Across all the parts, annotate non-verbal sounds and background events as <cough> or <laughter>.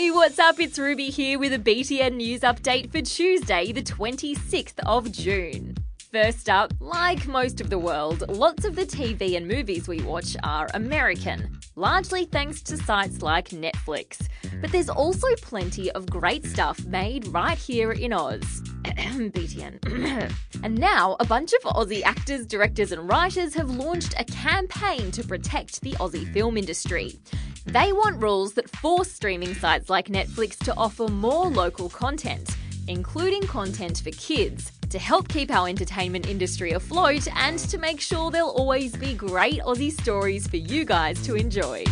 Hey, what's up? It's Ruby here with a BTN news update for Tuesday, the 26th of June. First up, like most of the world, lots of the TV and movies we watch are American, largely thanks to sites like Netflix. But there's also plenty of great stuff made right here in Oz. <clears throat> BTN. <clears throat> and now, a bunch of Aussie actors, directors, and writers have launched a campaign to protect the Aussie film industry. They want rules that force streaming sites like Netflix to offer more local content, including content for kids, to help keep our entertainment industry afloat and to make sure there'll always be great Aussie stories for you guys to enjoy.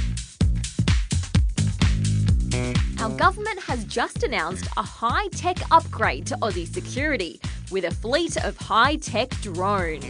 Our government has just announced a high tech upgrade to Aussie security with a fleet of high tech drones.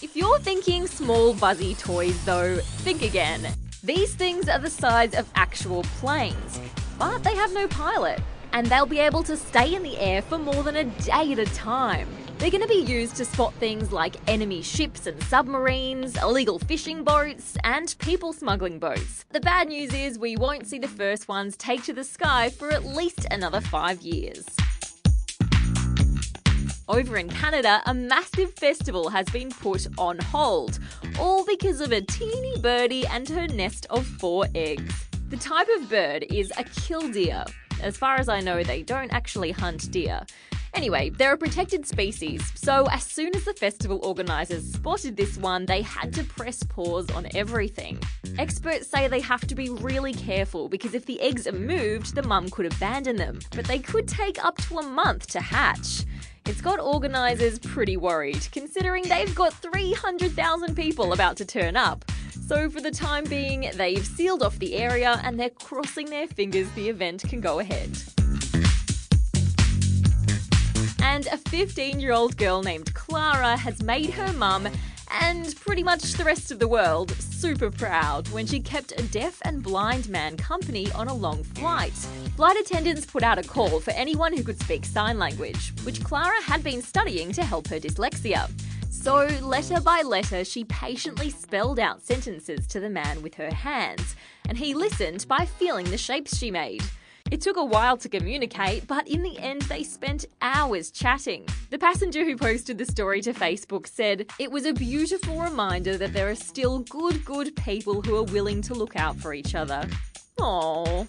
If you're thinking small buzzy toys, though, think again. These things are the size of actual planes, but they have no pilot, and they'll be able to stay in the air for more than a day at a time. They're going to be used to spot things like enemy ships and submarines, illegal fishing boats, and people smuggling boats. The bad news is we won't see the first ones take to the sky for at least another five years. Over in Canada, a massive festival has been put on hold, all because of a teeny birdie and her nest of four eggs. The type of bird is a killdeer. As far as I know, they don't actually hunt deer. Anyway, they're a protected species, so as soon as the festival organisers spotted this one, they had to press pause on everything. Experts say they have to be really careful because if the eggs are moved, the mum could abandon them, but they could take up to a month to hatch. It's got organisers pretty worried, considering they've got 300,000 people about to turn up. So, for the time being, they've sealed off the area and they're crossing their fingers the event can go ahead. And a 15 year old girl named Clara has made her mum and pretty much the rest of the world super proud when she kept a deaf and blind man company on a long flight. Flight attendants put out a call for anyone who could speak sign language, which Clara had been studying to help her dyslexia. So, letter by letter, she patiently spelled out sentences to the man with her hands, and he listened by feeling the shapes she made. It took a while to communicate, but in the end, they spent hours chatting. The passenger who posted the story to Facebook said, It was a beautiful reminder that there are still good, good people who are willing to look out for each other. Aww.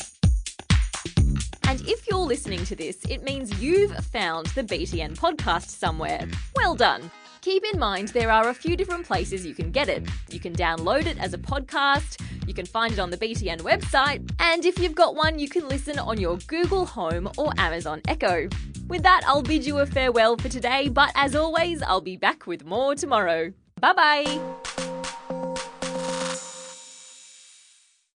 And if you're listening to this, it means you've found the BTN podcast somewhere. Well done. Keep in mind there are a few different places you can get it. You can download it as a podcast, you can find it on the BTN website, and if you've got one, you can listen on your Google Home or Amazon Echo. With that, I'll bid you a farewell for today, but as always, I'll be back with more tomorrow. Bye bye!